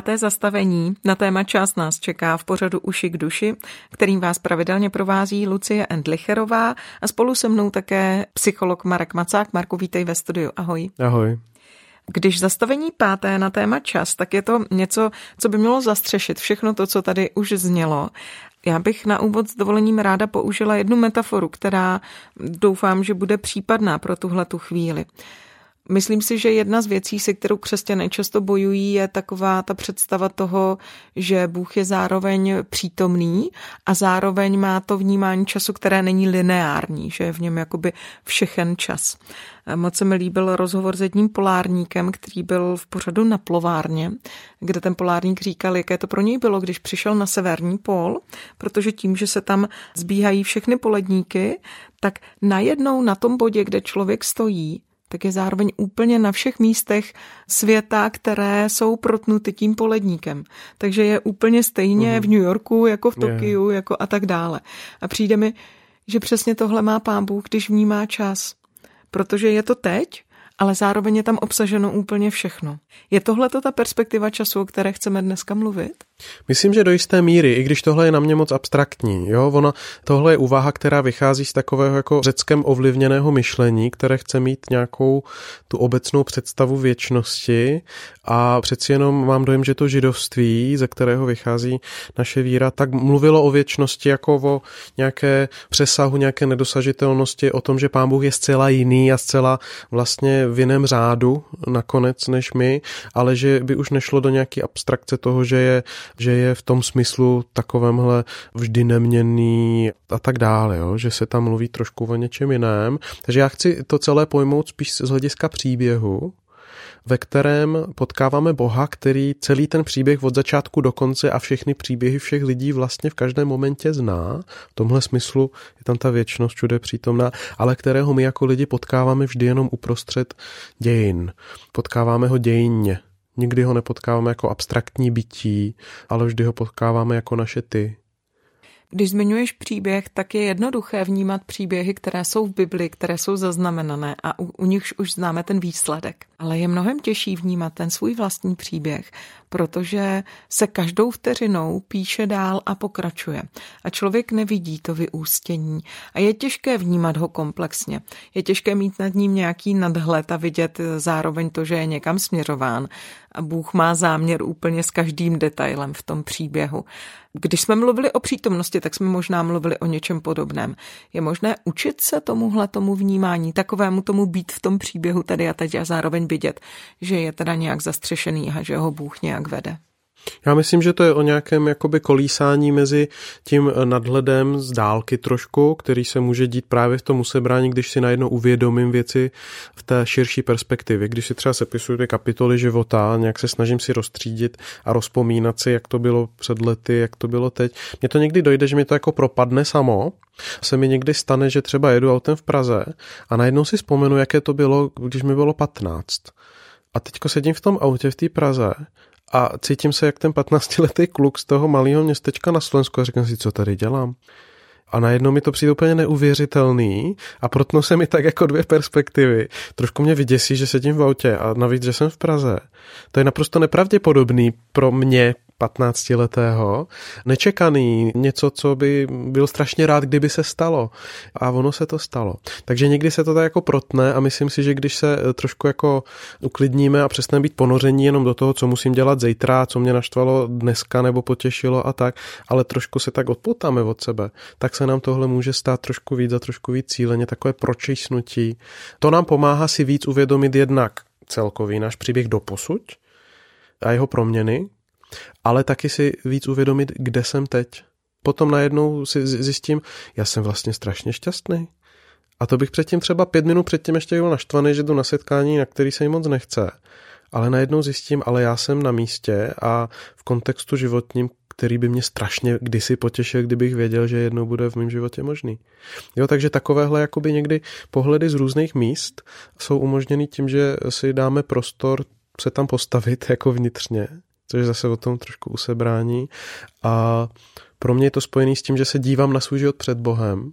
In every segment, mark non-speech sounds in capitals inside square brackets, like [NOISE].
Páté zastavení na téma čas nás čeká v pořadu Uši k duši, kterým vás pravidelně provází Lucie Endlicherová a spolu se mnou také psycholog Marek Macák. Marku, vítej ve studiu. Ahoj. Ahoj. Když zastavení páté na téma čas, tak je to něco, co by mělo zastřešit všechno to, co tady už znělo. Já bych na úvod s dovolením ráda použila jednu metaforu, která doufám, že bude případná pro tuhle tu chvíli. Myslím si, že jedna z věcí, se kterou křesťané často bojují, je taková ta představa toho, že Bůh je zároveň přítomný a zároveň má to vnímání času, které není lineární, že je v něm jakoby všechen čas. Moc se mi líbil rozhovor s jedním polárníkem, který byl v pořadu na plovárně, kde ten polárník říkal, jaké to pro něj bylo, když přišel na severní pól, protože tím, že se tam zbíhají všechny poledníky, tak najednou na tom bodě, kde člověk stojí, tak je zároveň úplně na všech místech světa, které jsou protnuty tím poledníkem. Takže je úplně stejně mm-hmm. v New Yorku, jako v Tokiu, yeah. jako a tak dále. A přijde mi, že přesně tohle má pán Bůh, když vnímá čas. Protože je to teď, ale zároveň je tam obsaženo úplně všechno. Je tohle ta perspektiva času, o které chceme dneska mluvit? Myslím, že do jisté míry, i když tohle je na mě moc abstraktní. Jo? Ona, tohle je úvaha, která vychází z takového jako řeckém ovlivněného myšlení, které chce mít nějakou tu obecnou představu věčnosti a přeci jenom mám dojem, že to židovství, ze kterého vychází naše víra, tak mluvilo o věčnosti jako o nějaké přesahu, nějaké nedosažitelnosti, o tom, že pán Bůh je zcela jiný a zcela vlastně v jiném řádu nakonec než my, ale že by už nešlo do nějaké abstrakce toho, že je že je v tom smyslu takovémhle vždy neměný a tak dále, jo? že se tam mluví trošku o něčem jiném. Takže já chci to celé pojmout spíš z hlediska příběhu, ve kterém potkáváme Boha, který celý ten příběh od začátku do konce a všechny příběhy všech lidí vlastně v každém momentě zná. V tomhle smyslu je tam ta věčnost všude přítomná, ale kterého my jako lidi potkáváme vždy jenom uprostřed dějin. Potkáváme ho dějinně. Nikdy ho nepotkáváme jako abstraktní bytí, ale vždy ho potkáváme jako naše ty. Když zmiňuješ příběh, tak je jednoduché vnímat příběhy, které jsou v Bibli, které jsou zaznamenané a u, u nich už známe ten výsledek. Ale je mnohem těžší vnímat ten svůj vlastní příběh, protože se každou vteřinou píše dál a pokračuje. A člověk nevidí to vyústění. A je těžké vnímat ho komplexně. Je těžké mít nad ním nějaký nadhled a vidět zároveň to, že je někam směřován. A Bůh má záměr úplně s každým detailem v tom příběhu. Když jsme mluvili o přítomnosti, tak jsme možná mluvili o něčem podobném. Je možné učit se tomuhle tomu vnímání, takovému tomu být v tom příběhu tady a teď a zároveň vidět, že je teda nějak zastřešený a že ho Bůh nějak vede. Já myslím, že to je o nějakém jakoby kolísání mezi tím nadhledem z dálky trošku, který se může dít právě v tom usebrání, když si najednou uvědomím věci v té širší perspektivě. Když si třeba sepisuju ty kapitoly života, nějak se snažím si rozstřídit a rozpomínat si, jak to bylo před lety, jak to bylo teď. Mně to někdy dojde, že mi to jako propadne samo, se mi někdy stane, že třeba jedu autem v Praze a najednou si vzpomenu, jaké to bylo, když mi bylo 15. A teďko sedím v tom autě v té Praze a cítím se jak ten 15-letý kluk z toho malého městečka na Slovensku a říkám si, co tady dělám. A najednou mi to přijde úplně neuvěřitelný a protnou se mi tak jako dvě perspektivy. Trošku mě vyděsí, že sedím v autě a navíc, že jsem v Praze. To je naprosto nepravděpodobný pro mě, 15-letého, nečekaný, něco, co by byl strašně rád, kdyby se stalo. A ono se to stalo. Takže někdy se to tak jako protne a myslím si, že když se eh, trošku jako uklidníme a přestaneme být ponoření jenom do toho, co musím dělat zítra, co mě naštvalo dneska nebo potěšilo a tak, ale trošku se tak odpoutáme od sebe, tak se nám tohle může stát trošku víc a trošku víc cíleně, takové pročísnutí. To nám pomáhá si víc uvědomit jednak celkový náš příběh do posuť a jeho proměny, ale taky si víc uvědomit, kde jsem teď. Potom najednou si zjistím, já jsem vlastně strašně šťastný. A to bych předtím třeba pět minut předtím ještě byl naštvaný, že jdu na setkání, na který se mi moc nechce. Ale najednou zjistím, ale já jsem na místě a v kontextu životním, který by mě strašně kdysi potěšil, kdybych věděl, že jednou bude v mém životě možný. Jo, takže takovéhle jakoby někdy pohledy z různých míst jsou umožněny tím, že si dáme prostor se tam postavit [LAUGHS] jako vnitřně, což zase o tom trošku usebrání. A pro mě je to spojený s tím, že se dívám na svůj život před Bohem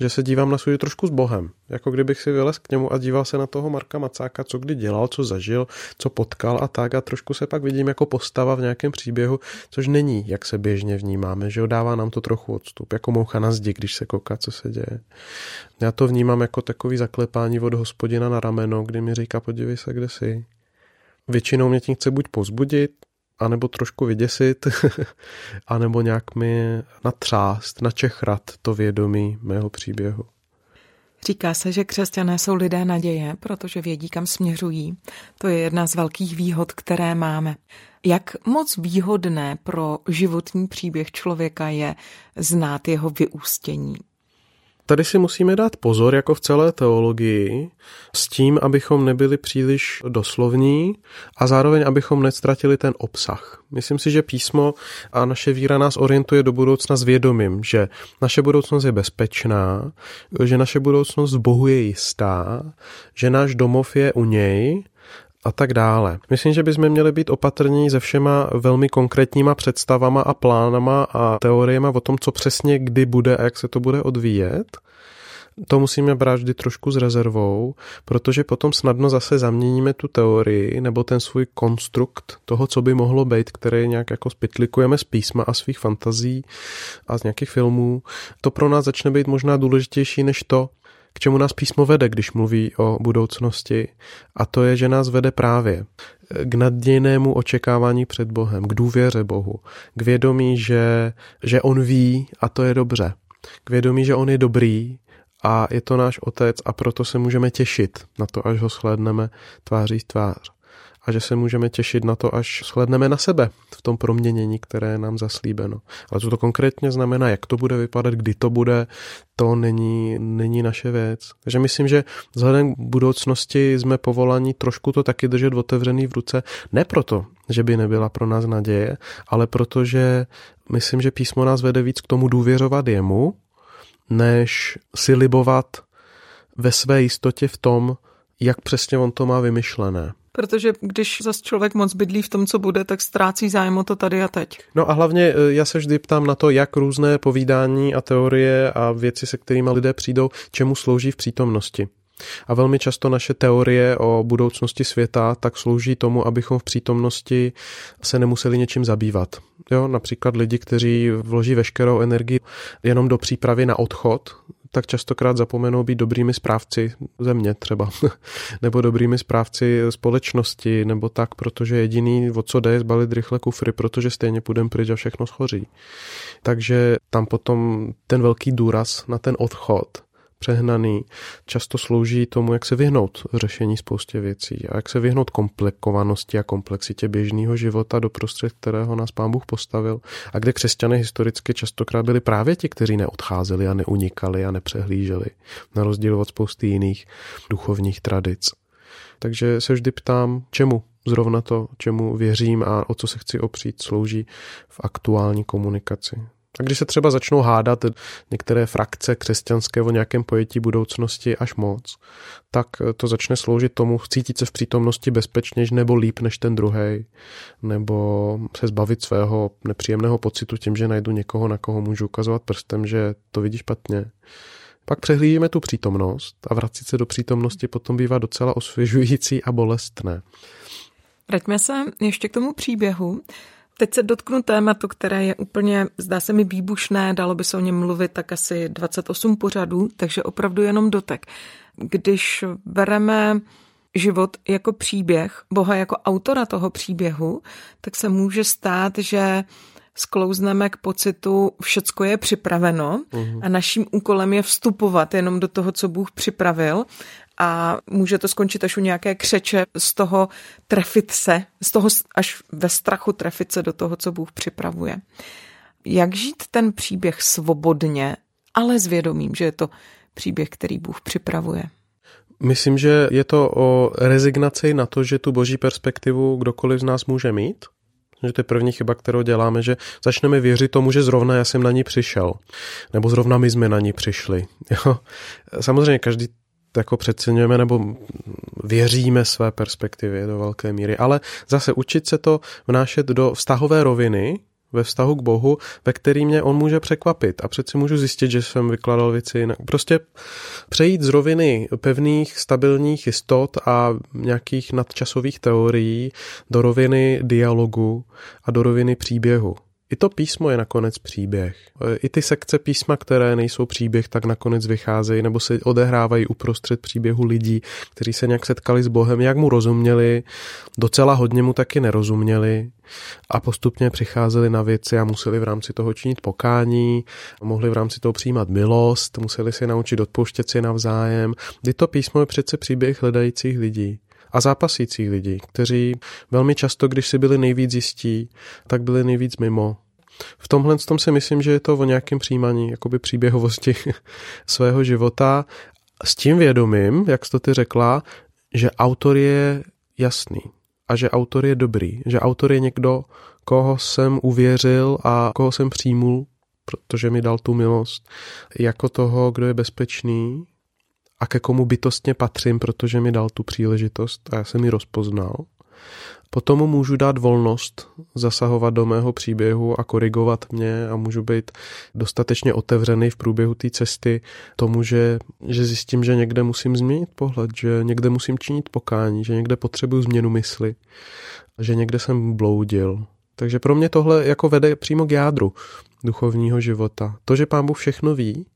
že se dívám na svůj trošku s Bohem. Jako kdybych si vylez k němu a díval se na toho Marka Macáka, co kdy dělal, co zažil, co potkal a tak a trošku se pak vidím jako postava v nějakém příběhu, což není, jak se běžně vnímáme, že dává nám to trochu odstup, jako moucha na zdi, když se kouká, co se děje. Já to vnímám jako takový zaklepání od hospodina na rameno, kdy mi říká, podívej se, kde jsi. Většinou mě tím chce buď pozbudit, anebo trošku vyděsit, [LAUGHS] anebo nějak mi natřást, načechrat to vědomí mého příběhu. Říká se, že křesťané jsou lidé naděje, protože vědí, kam směřují. To je jedna z velkých výhod, které máme. Jak moc výhodné pro životní příběh člověka je znát jeho vyústění? Tady si musíme dát pozor, jako v celé teologii, s tím, abychom nebyli příliš doslovní a zároveň, abychom nestratili ten obsah. Myslím si, že písmo a naše víra nás orientuje do budoucna s vědomím, že naše budoucnost je bezpečná, že naše budoucnost v Bohu je jistá, že náš domov je u něj a tak dále. Myslím, že bychom měli být opatrní se všema velmi konkrétníma představama a plánama a teoriemi o tom, co přesně kdy bude a jak se to bude odvíjet. To musíme brát vždy trošku s rezervou, protože potom snadno zase zaměníme tu teorii nebo ten svůj konstrukt toho, co by mohlo být, který nějak jako spitlikujeme z písma a svých fantazí a z nějakých filmů. To pro nás začne být možná důležitější než to, k čemu nás písmo vede, když mluví o budoucnosti. A to je, že nás vede právě k nadějnému očekávání před Bohem, k důvěře Bohu, k vědomí, že, že On ví a to je dobře. K vědomí, že On je dobrý a je to náš otec a proto se můžeme těšit na to, až ho shlédneme tváří v tvář a že se můžeme těšit na to, až shledneme na sebe v tom proměnění, které je nám zaslíbeno. Ale co to konkrétně znamená, jak to bude vypadat, kdy to bude, to není, není naše věc. Takže myslím, že vzhledem k budoucnosti jsme povolaní trošku to taky držet otevřený v ruce. Ne proto, že by nebyla pro nás naděje, ale protože myslím, že písmo nás vede víc k tomu důvěřovat jemu, než si libovat ve své jistotě v tom, jak přesně on to má vymyšlené. Protože když zase člověk moc bydlí v tom, co bude, tak ztrácí zájem o to tady a teď. No a hlavně e, já se vždy ptám na to, jak různé povídání a teorie a věci, se kterými lidé přijdou, čemu slouží v přítomnosti. A velmi často naše teorie o budoucnosti světa tak slouží tomu, abychom v přítomnosti se nemuseli něčím zabývat. Jo, například lidi, kteří vloží veškerou energii jenom do přípravy na odchod, tak častokrát zapomenou být dobrými správci země třeba, [LAUGHS] nebo dobrými správci společnosti, nebo tak, protože jediný, o co jde, je zbalit rychle kufry, protože stejně půjdeme pryč a všechno schoří. Takže tam potom ten velký důraz na ten odchod přehnaný, často slouží tomu, jak se vyhnout řešení spoustě věcí a jak se vyhnout komplikovanosti a komplexitě běžného života do prostřed, kterého nás pán Bůh postavil a kde křesťané historicky častokrát byli právě ti, kteří neodcházeli a neunikali a nepřehlíželi, na rozdíl od spousty jiných duchovních tradic. Takže se vždy ptám, čemu zrovna to, čemu věřím a o co se chci opřít, slouží v aktuální komunikaci. A když se třeba začnou hádat některé frakce křesťanské o nějakém pojetí budoucnosti až moc, tak to začne sloužit tomu cítit se v přítomnosti bezpečněž nebo líp než ten druhý, nebo se zbavit svého nepříjemného pocitu tím, že najdu někoho, na koho můžu ukazovat prstem, že to vidí špatně. Pak přehlížíme tu přítomnost a vracet se do přítomnosti potom bývá docela osvěžující a bolestné. Vraťme se ještě k tomu příběhu. Teď se dotknu tématu, které je úplně, zdá se mi výbušné, dalo by se o něm mluvit tak asi 28 pořadů, takže opravdu jenom dotek. Když bereme život jako příběh, Boha jako autora toho příběhu, tak se může stát, že sklouzneme k pocitu, všecko je připraveno uh-huh. a naším úkolem je vstupovat jenom do toho, co Bůh připravil a může to skončit až u nějaké křeče z toho trefit se, z toho až ve strachu trefit se do toho, co Bůh připravuje. Jak žít ten příběh svobodně, ale s vědomím, že je to příběh, který Bůh připravuje? Myslím, že je to o rezignaci na to, že tu boží perspektivu kdokoliv z nás může mít, Že to je první chyba, kterou děláme, že začneme věřit tomu, že zrovna já jsem na ní přišel. Nebo zrovna my jsme na ní přišli. [LAUGHS] Jo? Samozřejmě každý jako přeceňujeme nebo věříme své perspektivě do velké míry, ale zase učit se to vnášet do vztahové roviny, ve vztahu k Bohu, ve který mě on může překvapit. A přeci můžu zjistit, že jsem vykladal věci jinak. Prostě přejít z roviny pevných, stabilních jistot a nějakých nadčasových teorií do roviny dialogu a do roviny příběhu. I to písmo je nakonec příběh. I ty sekce písma, které nejsou příběh, tak nakonec vycházejí nebo se odehrávají uprostřed příběhu lidí, kteří se nějak setkali s Bohem, jak mu rozuměli, docela hodně mu taky nerozuměli a postupně přicházeli na věci a museli v rámci toho činit pokání, mohli v rámci toho přijímat milost, museli si naučit odpouštět si navzájem. Kdy to písmo je přece příběh hledajících lidí a zápasících lidí, kteří velmi často, když si byli nejvíc jistí, tak byli nejvíc mimo. V tomhle tom si myslím, že je to o nějakém přijímání jakoby příběhovosti [LAUGHS] svého života s tím vědomím, jak jsi to ty řekla, že autor je jasný a že autor je dobrý, že autor je někdo, koho jsem uvěřil a koho jsem přijmul, protože mi dal tu milost, jako toho, kdo je bezpečný, a ke komu bytostně patřím, protože mi dal tu příležitost a já jsem ji rozpoznal. Potom můžu dát volnost zasahovat do mého příběhu a korigovat mě a můžu být dostatečně otevřený v průběhu té cesty tomu, že, že zjistím, že někde musím změnit pohled, že někde musím činit pokání, že někde potřebuju změnu mysli, že někde jsem bloudil. Takže pro mě tohle jako vede přímo k jádru duchovního života. To, že pán Bůh všechno ví,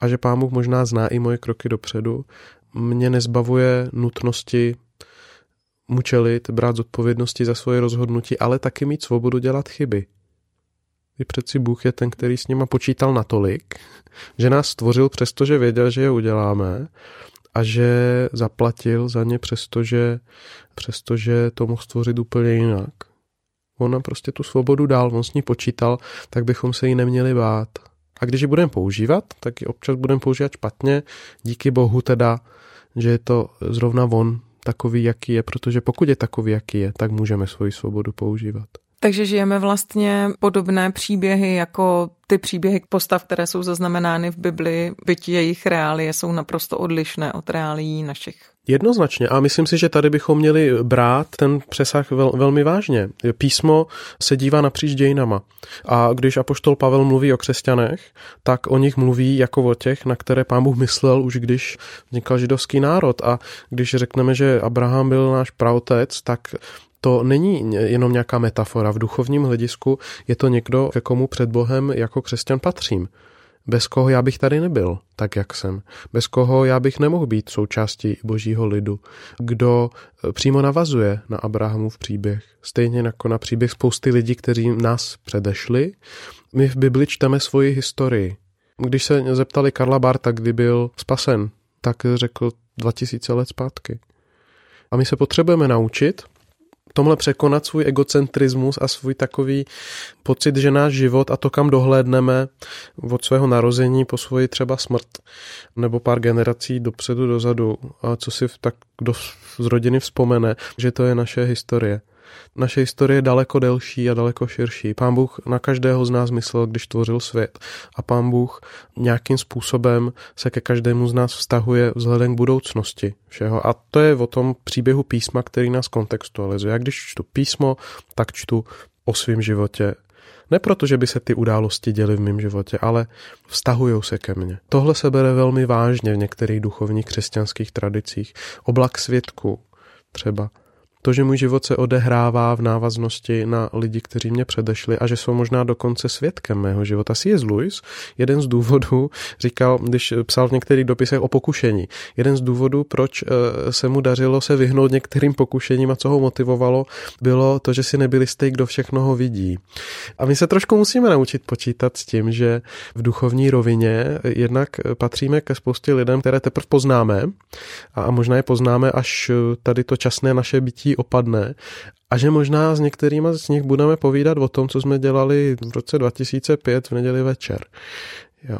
a že pán Bůh možná zná i moje kroky dopředu, mě nezbavuje nutnosti mu čelit, brát zodpovědnosti za svoje rozhodnutí, ale taky mít svobodu dělat chyby. I přeci Bůh je ten, který s nima počítal natolik, že nás stvořil přestože věděl, že je uděláme a že zaplatil za ně přestože, přestože to mohl stvořit úplně jinak. On nám prostě tu svobodu dal, on s ní počítal, tak bychom se jí neměli bát. A když ji budeme používat, tak ji občas budeme používat špatně. Díky bohu teda, že je to zrovna on takový, jaký je, protože pokud je takový, jaký je, tak můžeme svoji svobodu používat. Takže žijeme vlastně podobné příběhy jako ty příběhy postav, které jsou zaznamenány v Bibli, byť jejich reálie jsou naprosto odlišné od reálií našich. Jednoznačně a myslím si, že tady bychom měli brát ten přesah vel, velmi vážně. Písmo se dívá napříč dějinama a když apoštol Pavel mluví o křesťanech, tak o nich mluví jako o těch, na které pán Bůh myslel už když vznikal židovský národ a když řekneme, že Abraham byl náš pravotec, tak to není jenom nějaká metafora. V duchovním hledisku je to někdo, ke komu před Bohem jako křesťan patřím. Bez koho já bych tady nebyl, tak jak jsem. Bez koho já bych nemohl být součástí božího lidu. Kdo eh, přímo navazuje na Abrahamův příběh. Stejně jako na příběh spousty lidí, kteří nás předešli. My v Bibli čteme svoji historii. Když se zeptali Karla Barta, kdy byl spasen, tak řekl 2000 let zpátky. A my se potřebujeme naučit tomhle překonat svůj egocentrismus a svůj takový pocit, že náš život a to, kam dohlédneme od svého narození po svoji třeba smrt nebo pár generací dopředu, dozadu a co si tak kdo z rodiny vzpomene, že to je naše historie. Naše historie je daleko delší a daleko širší. Pán Bůh na každého z nás myslel, když tvořil svět. A pán Bůh nějakým způsobem se ke každému z nás vztahuje vzhledem k budoucnosti všeho. A to je o tom příběhu písma, který nás kontextualizuje. Já když čtu písmo, tak čtu o svém životě. Ne proto, že by se ty události děly v mém životě, ale vztahují se ke mně. Tohle se bere velmi vážně v některých duchovních křesťanských tradicích. Oblak světku třeba to, že můj život se odehrává v návaznosti na lidi, kteří mě předešli a že jsou možná dokonce svědkem mého života. C.S. Lewis, jeden z důvodů, říkal, když psal v některých dopisech o pokušení, jeden z důvodů, proč eh, se mu dařilo se vyhnout některým pokušením a co ho motivovalo, bylo to, že si nebyli jistý, kdo všechno ho vidí. A my se trošku musíme naučit počítat s tím, že v duchovní rovině jednak patříme ke spoustě lidem, které teprve poznáme a možná je poznáme, až tady to časné naše bytí opadne a že možná s některými z nich budeme povídat o tom, co jsme dělali v roce 2005 v neděli večer. Jo.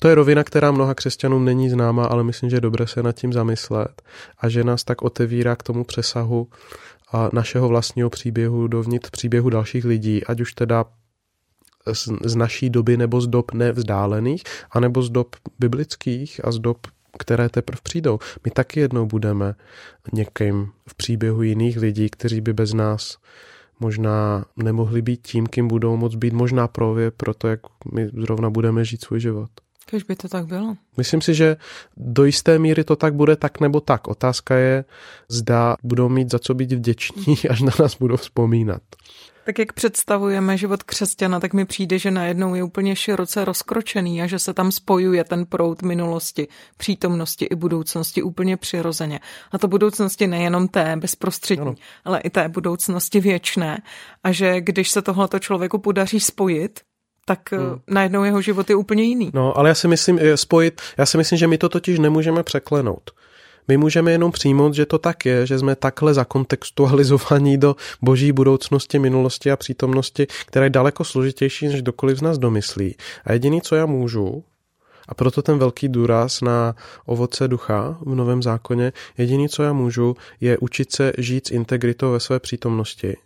To je rovina, která mnoha křesťanům není známa, ale myslím, že je dobré se nad tím zamyslet a že nás tak otevírá k tomu přesahu našeho vlastního příběhu dovnitř příběhu dalších lidí, ať už teda z, z naší doby nebo z dob nevzdálených, anebo z dob biblických a z dob které teprve přijdou. My taky jednou budeme někým v příběhu jiných lidí, kteří by bez nás možná nemohli být tím, kým budou moct být, možná právě proto, jak my zrovna budeme žít svůj život. Když by to tak bylo. Myslím si, že do jisté míry to tak bude tak nebo tak. Otázka je, zda budou mít za co být vděční, [LAUGHS] až na nás budou vzpomínat. Tak jak představujeme život křesťana, tak mi přijde, že najednou je úplně široce rozkročený a že se tam spojuje ten proud minulosti, přítomnosti i budoucnosti úplně přirozeně. A to budoucnosti nejenom té bezprostřední, ano. ale i té budoucnosti věčné. A že když se tohleto člověku podaří spojit, tak eh, hmm. najednou jeho život je úplně jiný. No, ale já si myslím, spojit, já si myslím, že my to totiž nemůžeme překlenout. My můžeme jenom přijmout, že to tak je, že jsme takhle zakontextualizovaní do boží budoucnosti, minulosti a přítomnosti, která je daleko složitější, než kdokoliv z nás domyslí. A jediný, co já můžu, a proto ten velký důraz na ovoce ducha v Novém zákoně, jediný, co já můžu, je učit se žít s integritou ve své přítomnosti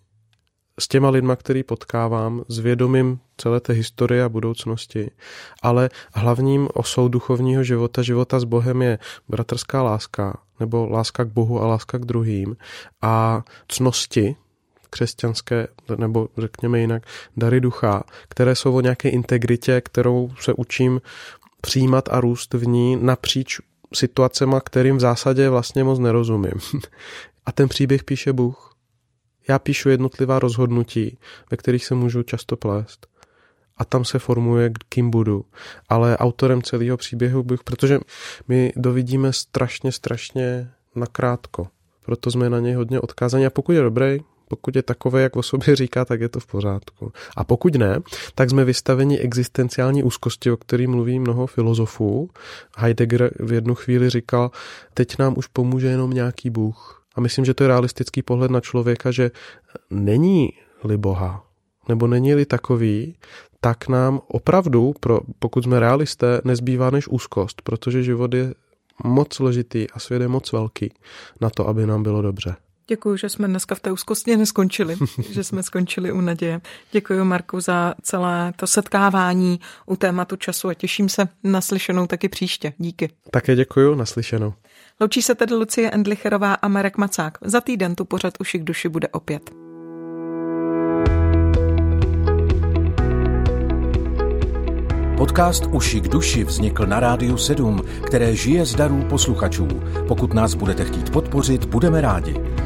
s těma lidma, který potkávám, s vědomím celé té historie a budoucnosti, ale hlavním osou duchovního života, života s Bohem je bratrská láska, nebo láska k Bohu a láska k druhým a cnosti, křesťanské, nebo řekněme jinak, dary ducha, které jsou o nějaké integritě, kterou se učím přijímat a růst v ní napříč situacema, kterým v zásadě vlastně moc nerozumím. [LAUGHS] A ten příběh píše Bůh. Já píšu jednotlivá rozhodnutí, ve kterých se můžu často plést. A tam se formuje, kým budu. Ale autorem celého příběhu bych, protože my dovidíme strašně, strašně nakrátko. Proto jsme na něj hodně odkázaní. A pokud je dobrý, pokud je takové, jak o sobě říká, tak je to v pořádku. A pokud ne, tak jsme vystaveni existenciální úzkosti, o který mluví mnoho filozofů. Heidegger v jednu chvíli říkal, teď nám už pomůže jenom nějaký Bůh. A myslím, že to je realistický pohled na člověka, že není-li Boha, nebo není-li takový, tak nám opravdu, pro, pokud jsme realisté, nezbývá než úzkost, protože život je moc složitý a svět je moc velký na to, aby nám bylo dobře. Děkuji, že jsme dneska v té úzkosti neskončili, [LAUGHS] že jsme skončili u naděje. Děkuji Marku za celé to setkávání u tématu času a těším se na slyšenou taky příště. Díky. Také děkuji, naslyšenou. Loučí se tedy Lucie Endlicherová a Marek Macák. Za týden tu pořad Uši k duši bude opět. Podcast Uši k duši vznikl na Rádiu 7, které žije z darů posluchačů. Pokud nás budete chtít podpořit, budeme rádi.